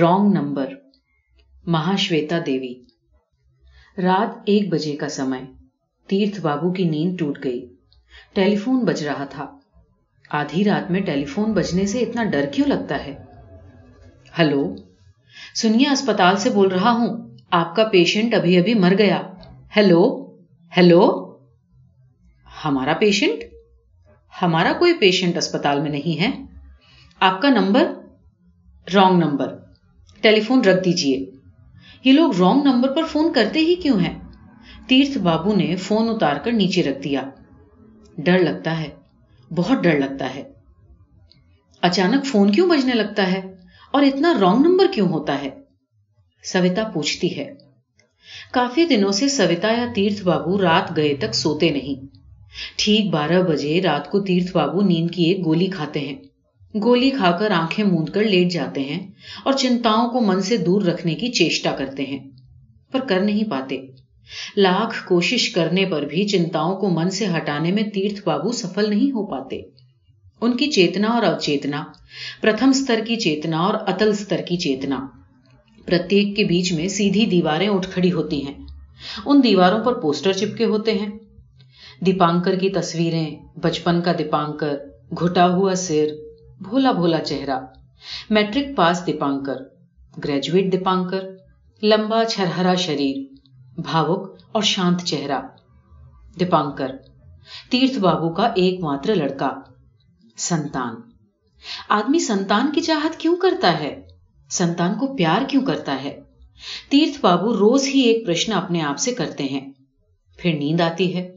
Wrong number, مہاشویتا دیوی۔ رات ایک بجے کا سمے، تیرتھ بابو کی نیند ٹوٹ گئی۔ ٹیلی فون بج رہا تھا۔ آدھی رات میں ٹیلی فون بجنے سے اتنا ڈر کیوں لگتا ہے؟ ہلو سنیا اسپتال سے بول رہا ہوں۔ آپ کا پیشنٹ ابھی ابھی مر گیا۔ ہیلو ہیلو ہمارا پیشنٹ؟ ہمارا کوئی پیشنٹ اسپتال میں نہیں ہے۔ آپ کا نمبر؟ Wrong number. ٹیلی فون رکھ دیجیے یہ لوگ رانگ نمبر پر فون کرتے ہی کیوں ہیں؟ تیرتھ بابو نے فون اتار کر نیچے رکھ دیا۔ ڈر لگتا ہے، بہت ڈر لگتا ہے۔ اچانک فون کیوں بجنے لگتا ہے؟ اور اتنا رانگ نمبر کیوں ہوتا ہے؟ سویتا پوچھتی ہے۔ کافی دنوں سے سویتا یا تیرتھ بابو رات گئے تک سوتے نہیں۔ ٹھیک بارہ بجے رات کو تیرتھ بابو نیند کی ایک گولی کھاتے ہیں۔ گولی کھا کر آنکھیں موند کر لیٹ جاتے ہیں اور چنتاؤں کو من سے دور رکھنے کی چیشٹا کرتے ہیں، پر کر نہیں پاتے۔ لاکھ کوشش کرنے پر بھی چنتاؤں کو من سے ہٹانے میں تیرتھ بابو سفل نہیں ہو پاتے۔ ان کی چیتنا اور اوچیتنا، پرتھم ستر کی چیتنا اور اتل ستر کی چیتنا۔ پرتیک کے بیچ میں سیدھی دیواریں اٹھ کھڑی ہوتی ہیں۔ ان دیواروں پر پوسٹر چپکے ہوتے ہیں۔ دیپانکر کی تصویریں، بچپن کا دیپانکر، گھٹا ہوا سر بھولا بھولا چہرہ۔ میٹرک پاس دیپانکر، گریجویٹ دیپانکر، لمبا چھرہرا شریر، بھاوک اور شانت چہرہ۔ دیپانکر، تیرتھ بابو کا ایک ماتر لڑکا۔ سنتان، آدمی سنتان کی چاہت کیوں کرتا ہے؟ سنتان کو پیار کیوں کرتا ہے؟ تیرتھ بابو روز ہی ایک پرشن اپنے آپ سے کرتے ہیں۔ پھر نیند آتی ہے۔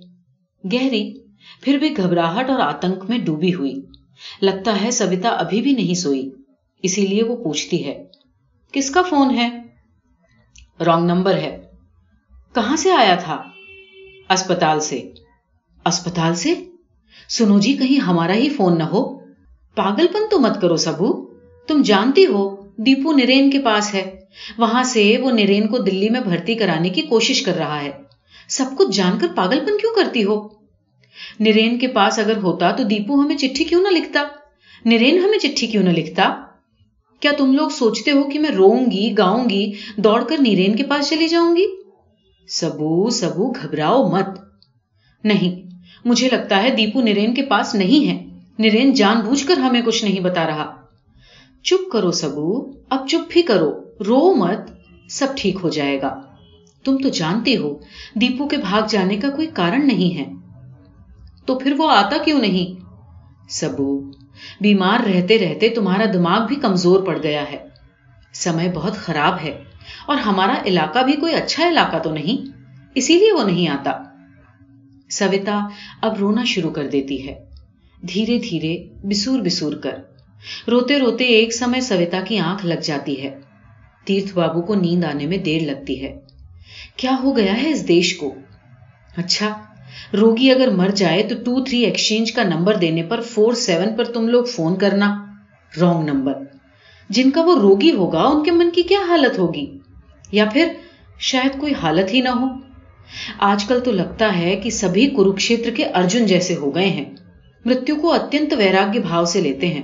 گہری، پھر بھی گھبراہٹ اور آتنک میں ڈوبی ہوئی۔ لگتا ہے سویتا ابھی بھی نہیں سوئی۔ اسی لیے وہ پوچھتی ہے، کس کا فون ہے؟ رانگ نمبر ہے۔ کہاں سے آیا تھا؟ اسپتال سے۔ اسپتال سے؟ سنو جی کہیں ہمارا ہی فون نہ ہو۔ پاگل پن تو مت کرو سبو۔ تم جانتی ہو، دیپو نرین کے پاس ہے۔ وہاں سے وہ نرین کو دلی میں بھرتی کرانے کی کوشش کر رہا ہے۔ سب کچھ جان کر پاگل پن کیوں کرتی ہو؟ نرین کے پاس اگر ہوتا تو دیپو ہمیں چٹھی کیوں نہ لکھتا؟ نرین ہمیں چٹھی کیوں نہ لکھتا؟ کیا تم لوگ سوچتے ہو کہ میں روؤں گی گاؤں گی دوڑ کر نیرین کے پاس چلی جاؤں گی؟ سبو سبو، گھبراؤ مت۔ نہیں، مجھے لگتا ہے دیپو نرین کے پاس نہیں ہے۔ نرین جان بوجھ کر ہمیں کچھ نہیں بتا رہا۔ چپ کرو سبو، اب چپ بھی کرو۔ رو مت، سب ٹھیک ہو جائے گا۔ تم تو جانتے ہو، دیپو کے بھاگ جانے کا کوئی کارن نہیں ہے۔ تو پھر وہ آتا کیوں نہیں؟ سبو، بیمار رہتے رہتے تمہارا دماغ بھی کمزور پڑ گیا ہے۔ سمے بہت خراب ہے اور ہمارا علاقہ بھی کوئی اچھا علاقہ تو نہیں، اسی لیے وہ نہیں آتا۔ سویتا اب رونا شروع کر دیتی ہے۔ دھیرے دھیرے بسور بسور کر۔ روتے روتے ایک سمے سویتا کی آنکھ لگ جاتی ہے۔ تیرتھ بابو کو نیند آنے میں دیر لگتی ہے۔ کیا ہو گیا ہے اس دیش کو؟ اچھا روگی اگر مر جائے تو ٹو تھری ایکسچینج کا نمبر دینے پر فور سیون پر تم لوگ فون کرنا۔ Wrong number. جن کا وہ روگی ہوگا، ان کے من کی کیا حالت ہوگی؟ یا پھر شاید کوئی حالت ہی نہ ہو۔ آج کل تو لگتا ہے کہ سبھی کروکشیتر کے ارجن جیسے ہو گئے ہیں۔ مرتو کو اتنت ویراگی بھاؤ سے لیتے ہیں۔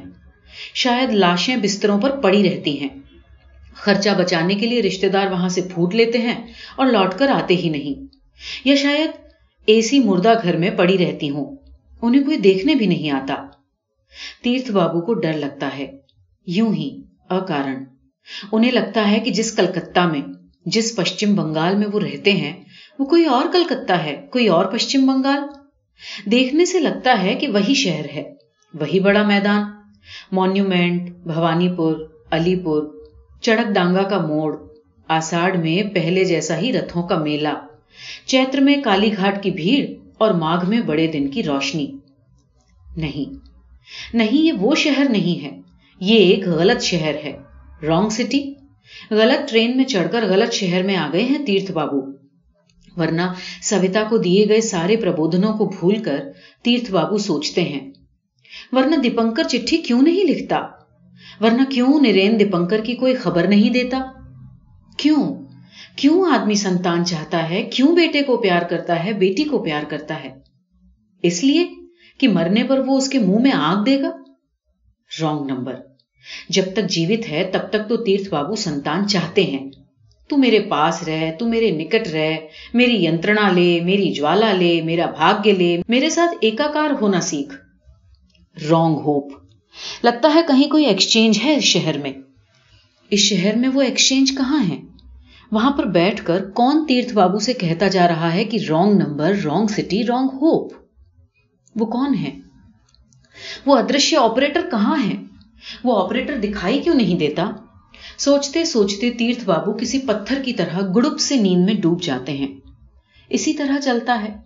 شاید لاشیں بستروں پر پڑی رہتی ہیں۔ خرچہ بچانے کے لیے رشتے دار وہاں سے پھوٹ لیتے ہیں اور لوٹ کر آتے ہی نہیں۔ یا شاید اے سی مردہ گھر میں پڑی رہتی ہوں۔ انہیں کوئی دیکھنے بھی نہیں آتا۔ تیرتھ بابو کو ڈر لگتا ہے۔ یوں ہی اکارن۔ انہیں لگتا ہے کہ جس کلکتہ میں، جس پشچم بنگال میں وہ رہتے ہیں، وہ کوئی اور کلکتہ ہے، کوئی اور پشچم بنگال۔ دیکھنے سے لگتا ہے کہ وہی شہر ہے، وہی بڑا میدان۔ مونیومینٹ بھوانی پور علی پور چڑک ڈانگا کا موڑ، آساڑ میں پہلے جیسا ہی رتھوں کا میلہ۔ چیتر میں کالی گھاٹ کی بھیڑ اور ماگ میں بڑے دن کی روشنی۔ نہیں نہیں، یہ وہ شہر نہیں ہے۔ یہ ایک غلط شہر ہے۔ Wrong city. غلط ٹرین میں چڑھ کر غلط شہر میں آ گئے ہیں تیرتھ بابو۔ ورنہ سویتا کو دیے گئے سارے پربودھنوں کو بھول کر تیرتھ بابو سوچتے ہیں۔ ورنہ دیپنکر چٹھی کیوں نہیں لکھتا؟ ورنہ کیوں نرین دیپنکر کی کوئی خبر نہیں دیتا؟ کیوں؟ کیوں آدمی سنتان چاہتا ہے؟ کیوں بیٹے کو پیار کرتا ہے؟ بیٹی کو پیار کرتا ہے؟ اس لیے کہ مرنے پر وہ اس کے منہ میں آگ دے گا؟ رونگ نمبر جب تک جیوت ہے، تب تک تو تیرتھ بابو سنتان چاہتے ہیں۔ تو میرے پاس رہ، تو میرے نکٹ رہ، میری ینترنا لے، میری جوالا لے، میرا بھاگیہ لے، میرے ساتھ ایکاکار ہونا سیکھ۔ رونگ ہوپ لگتا ہے کہیں کوئی ایکسچینج ہے اس شہر میں۔ اس شہر میں وہ ایکسچینج کہاں ہے؟ وہاں پر بیٹھ کر کون تیرتھ بابو سے کہتا جا رہا ہے کہ wrong number, wrong city, wrong hope? وہ کون ہے وہ ادرشیہ آپریٹر کہاں ہے وہ آپریٹر دکھائی کیوں نہیں دیتا؟ سوچتے سوچتے تیرتھ بابو کسی پتھر کی طرح گڑپ سے نیند میں ڈوب جاتے ہیں۔ اسی طرح چلتا ہے۔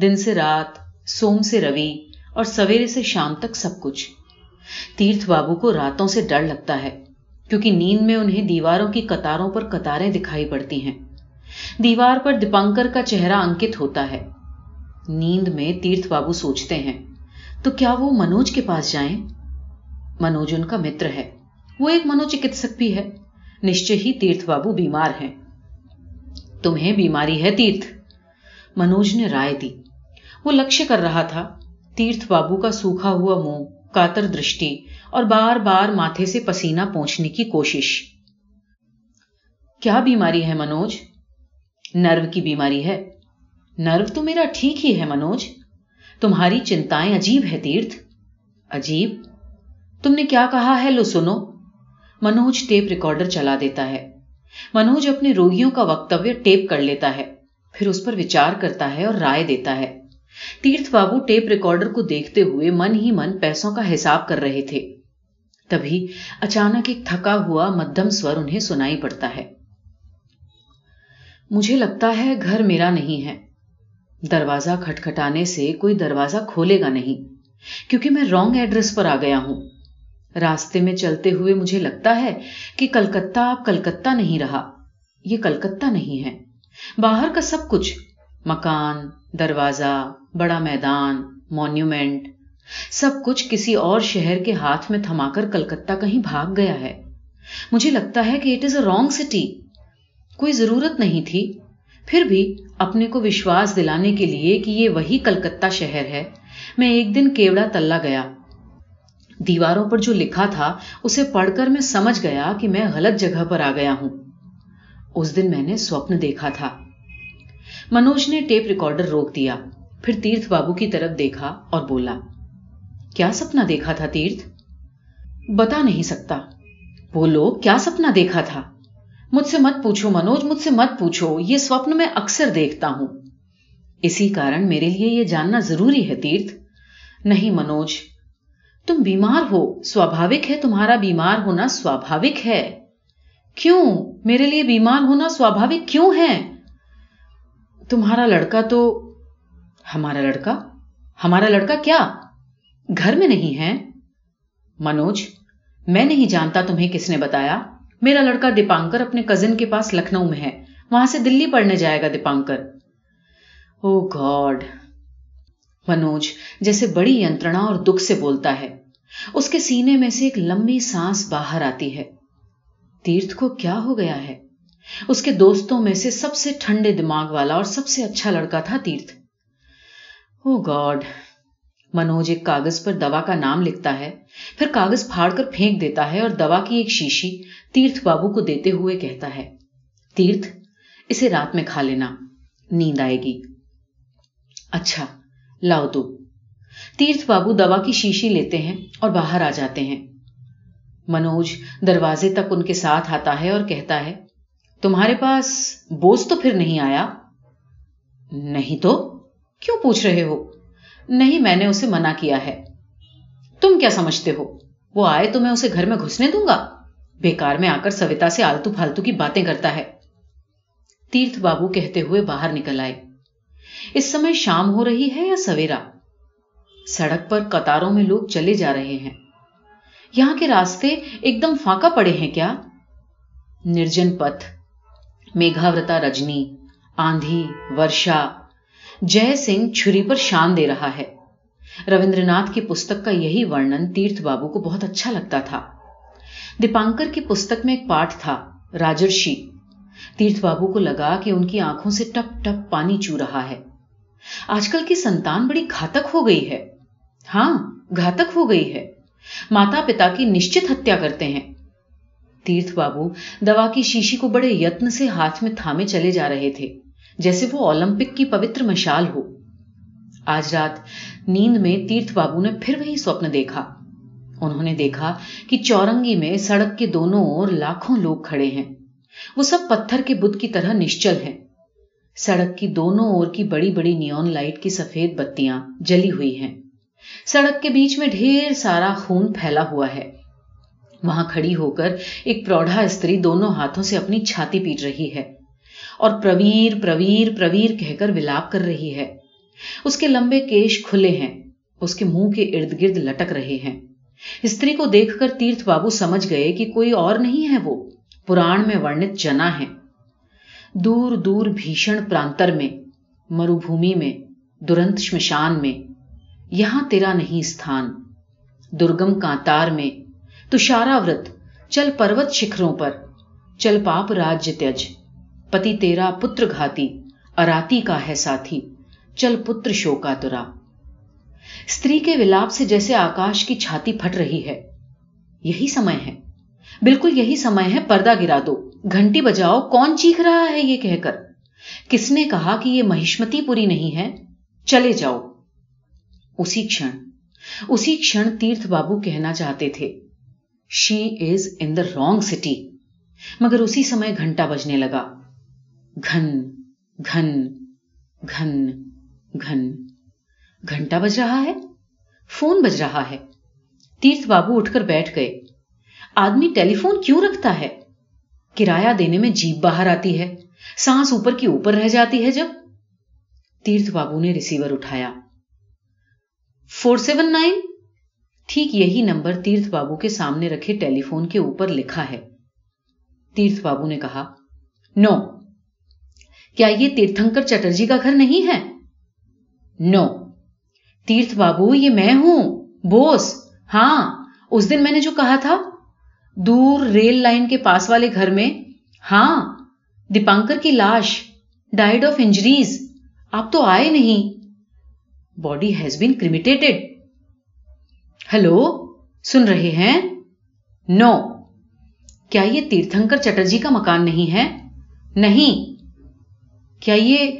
دن سے رات، سوم سے روی اور سویرے سے شام تک سب کچھ۔ تیرتھ بابو کو راتوں سے ڈر لگتا ہے۔ کیونکہ نیند میں انہیں دیواروں کی قطاروں پر قطاریں دکھائی پڑتی ہیں۔ دیوار پر دیپنکر کا چہرہ انکت ہوتا ہے۔ نیند میں تیرتھ بابو سوچتے ہیں، تو کیا وہ منوج کے پاس جائیں؟ منوج ان کا متر ہے۔ وہ ایک منو چکتسک بھی ہے۔ نشچے ہی تیرتھ بابو بیمار ہیں۔ تمہیں بیماری ہے تیرتھ؟ منوج نے رائے دی۔ وہ لکش کر رہا تھا۔ تیرتھ بابو کا سوکھا ہوا منہ۔ کاتر درشٹی اور بار بار ماتھے سے پسینہ پہنچنے کی کوشش۔ کیا بیماری ہے منوج؟ نرو کی بیماری ہے۔ نرو تو میرا ٹھیک ہی ہے منوج۔ تمہاری چنتائیں عجیب ہے تیرتھ۔ عجیب؟ تم نے کیا کہا ہے لو سنو۔ منوج ٹیپ ریکارڈر چلا دیتا ہے۔ منوج اپنے روگیوں کا وقتویہ ٹیپ کر لیتا ہے۔ پھر اس پر وچار کرتا ہے اور رائے دیتا ہے۔ تیرتھ بابو ٹیپ ریکارڈر کو دیکھتے ہوئے من ہی من پیسوں کا حساب کر رہے تھے۔ تبھی اچانک ایک تھکا ہوا مدھم سور انہیں سنائی پڑتا ہے۔ مجھے لگتا ہے گھر میرا نہیں ہے۔ دروازہ کھٹکھٹانے سے کوئی دروازہ کھولے گا نہیں، کیونکہ میں رونگ ایڈریس پر آ گیا ہوں۔ راستے میں چلتے ہوئے مجھے لگتا ہے کہ کلکتہ اب کلکتہ نہیں رہا۔ یہ کلکتہ نہیں ہے۔ باہر کا سب کچھ، مکان دروازہ، بڑا میدان، مونیومنٹ، سب کچھ کسی اور شہر کے ہاتھ میں تھما کر کلکتہ کہیں بھاگ گیا ہے۔ مجھے لگتا ہے کہ it is a wrong city کوئی ضرورت نہیں تھی۔ پھر بھی اپنے کو وشواس دلانے کے لیے کہ یہ وہی کلکتہ شہر ہے۔ میں ایک دن کیوڑا تلا گیا۔ دیواروں پر جو لکھا تھا، اسے پڑھ کر میں سمجھ گیا کہ میں غلط جگہ پر آ گیا ہوں۔ اس دن میں نے سوپن دیکھا تھا۔ منوج نے ٹیپ ریکارڈر روک دیا۔ پھر تیرتھ بابو کی طرف دیکھا اور بولا، کیا سپنا دیکھا تھا تیرتھ؟ بتا نہیں سکتا۔ بولو کیا سپنا دیکھا تھا؟ مجھ سے مت پوچھو منوج، مجھ سے مت پوچھو، یہ سوپن میں اکثر دیکھتا ہوں۔ اسی کارن میرے لیے یہ جاننا ضروری ہے تیرتھ۔ نہیں منوج، تم بیمار ہو۔ سوبھاوک ہے تمہارا بیمار ہونا سوبھاوک ہے۔ کیوں؟ میرے لیے بیمار ہونا سوبھاوک کیوں ہے؟ تمہارا لڑکا تو ہمارا لڑکا؟ ہمارا لڑکا کیا؟ گھر میں نہیں ہے؟ منوج، میں نہیں جانتا تمہیں کس نے بتایا۔ میرا لڑکا دیپانکر اپنے کزن کے پاس لکھنؤ میں ہے۔ وہاں سے دلی پڑھنے جائے گا Dipankar. oh oh God Manoj, جیسے بڑی ینترنا اور دکھ سے بولتا ہے۔ اس کے سینے میں سے ایک لمبی سانس باہر آتی ہے۔ تیرتھ کو کیا ہو گیا ہے؟ اس کے دوستوں میں سے سب سے ٹھنڈے دماغ والا اور سب سے اچھا لڑکا تھا Tirath. oh oh God Manoj ایک کاغذ پر دوا کا نام لکھتا ہے، پھر کاغذ پھاڑ کر پھینک دیتا ہے اور دوا کی ایک شیشی تیرتھ بابو کو دیتے ہوئے کہتا ہے، تیرتھ، اسے رات میں کھا لینا، نیند آئے گی۔ اچھا لاؤ تو۔ تیرتھ بابو دوا کی شیشی لیتے ہیں اور باہر آ جاتے ہیں۔ منوج دروازے تک ان کے ساتھ آتا ہے اور کہتا ہے تمہارے پاس بوجھ تو پھر نہیں آیا؟ نہیں تو؟ کیوں پوچھ رہے ہو؟ نہیں میں نے اسے منع کیا ہے۔ تم کیا سمجھتے ہو؟ وہ آئے تو میں اسے گھر میں گھسنے دوں گا؟ بیکار میں آ کر سویتا سے آلتو پھالتو کی باتیں کرتا ہے۔ تیرتھ بابو کہتے ہوئے باہر نکل آئے۔ اس سمے شام ہو رہی ہے یا سویرا؟ سڑک پر قطاروں میں لوگ چلے جا رہے ہیں۔ یہاں کے راستے ایک دم فاقا پڑے ہیں کیا؟ نرجن پتھ۔ میگھاورتا رجنی، آندھی، ورشا، جے سنگھ چھری پر شان دے رہا ہے۔ رویندر ناتھ کی پستک کا یہی ورنن تیرتھ بابو کو بہت اچھا لگتا تھا۔ دیپانکر کی پستک میں ایک پاٹ تھا، راجرشی۔ تیرتھ بابو کو لگا کہ ان کی آنکھوں سے ٹپ ٹپ پانی چو رہا ہے۔ آج کل کی سنتان بڑی گھاتک ہو گئی ہے۔ ہاں گھاتک ہو گئی ہے۔ ماتا پتا کی نشچت ہتیا کرتے ہیں۔ تیرتھ بابو دوا کی شیشی کو بڑے یتن سے ہاتھ میں تھامے چلے جا رہے تھے، جیسے وہ اولمپک کی پوتر مشال ہو۔ آج رات نیند میں تیرتھ بابو نے پھر وہی سوپن دیکھا۔ انہوں نے دیکھا کہ چورنگی میں سڑک کے دونوں اور لاکھوں لوگ کھڑے ہیں۔ وہ سب پتھر کے بدھ کی طرح نشچل ہیں۔ سڑک کی دونوں اور کی بڑی بڑی نیون لائٹ کی سفید بتیاں جلی ہوئی ہیں۔ سڑک کے بیچ میں ڈھیر سارا خون پھیلا ہوا ہے۔ وہاں کھڑی ہو کر ایک پروڑھا استری دونوں ہاتھوں سے اپنی چھاتی پیٹ رہی ہے اور پرویر پرویر پرویر کہہ کر ولاپ کر رہی ہے۔ اس کے لمبے کیش کھلے ہیں، اس کے منہ کے ارد گرد لٹک رہے ہیں۔ استری کو دیکھ کر تیرتھ بابو سمجھ گئے کہ کوئی اور نہیں ہے وہ، پران میں ورنت جنا ہے۔ دور دور بھیشن پرانتر میں، مروبھومی میں درنت شمشان میں، یہاں تیرا نہیں استھان۔ درگم کانتار میں تشارا ورت، چل پروت شکھروں پر، چل پاپ راج تج پتی تیرا پتر گھاتی، اراتی کا ہے ساتھی، چل پتر شوکا ترا۔ استری کے ولاپ سے جیسے آکاش کی چھاتی پھٹ رہی ہے۔ یہی سمے ہے۔ بالکل یہی سمے ہے، پردہ گرا دو۔ گھنٹی بجاؤ، کون چیخ رہا ہے یہ کہہ کر؟ کس نے کہا کہ یہ مہشمتی پوری نہیں ہے؟ چلے جاؤ۔ اسی کھن اسی کھن تیرتھ بابو کہنا چاہتے تھے۔ شی از ان دا رانگ سٹی مگر اسی سمے گھنٹا بجنے لگا۔ گھن گھن گھن گھن۔ گھنٹا بج رہا ہے؟ فون بج رہا ہے۔ تیرتھ بابو اٹھ کر بیٹھ گئے۔ آدمی ٹیلی فون کیوں رکھتا ہے؟ کرایہ دینے میں جیپ باہر آتی ہے۔ سانس اوپر کی اوپر رہ جاتی ہے جب۔ تیرتھ بابو نے ریسیور اٹھایا۔ فور سیون نائن ٹھیک یہی نمبر تیرتھ بابو کے سامنے رکھے ٹیلی فون کے اوپر لکھا ہے۔ تیرتھ بابو نے کہا، نو۔ کیا یہ تیرتھنکر چٹرجی کا گھر نہیں ہے؟ نو۔ تیرتھ بابو، یہ میں ہوں۔ بوس۔ ہاں اس دن میں نے جو کہا تھا، دور ریل لائن کے پاس والے گھر میں۔ ہاں دیپانکر کی لاش۔ Died of injuries. آپ تو آئے نہیں۔ Body has been cremated. Hello, سن رہے ہیں؟ نو۔ کیا یہ تیرتھنکر چٹرجی کا مکان نہیں ہے؟ نہیں۔ کیا یہ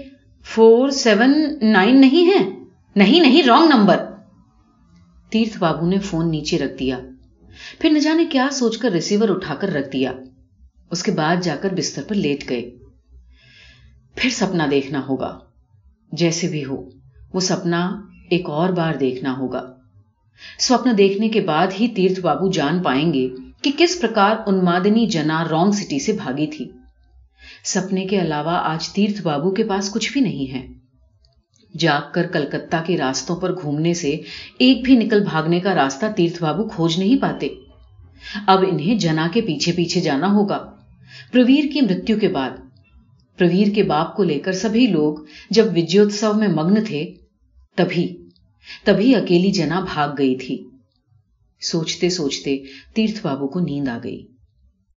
فور سیون نائن نہیں ہے؟ نہیں نہیں رانگ نمبر۔ تیرتھ بابو نے فون نیچے رکھ دیا۔ پھر نجا نے کیا سوچ کر ریسیور اٹھا کر رکھ دیا۔ اس کے بعد جا کر بستر پر لیٹ گئے۔ پھر سپنا دیکھنا ہوگا۔ جیسے بھی ہو، وہ سپنا ایک اور بار دیکھنا ہوگا۔ سوپن دیکھنے کے بعد ہی تیرتھ بابو جان پائیں گے کہ کس پرکار انمادنی جنا رانگ سٹی سے بھاگی تھی۔ سپنے کے علاوہ آج تیرتھ بابو کے پاس کچھ بھی نہیں ہے۔ جاگ کر کلکتہ کے راستوں پر گھومنے سے ایک بھی نکل بھاگنے کا راستہ تیرتھ بابو کھوج نہیں پاتے۔ اب انہیں جنا کے پیچھے پیچھے جانا ہوگا۔ پرویر کی مرتیو کے بعد۔ پرویر کے باپ کو لے کر سبھی لوگ جب وجیوتسو میں مگن تھے، تبھی تبھی اکیلی جنا بھاگ گئی تھی۔ سوچتے سوچتے تیرتھ بابو کو نیند آ گئی۔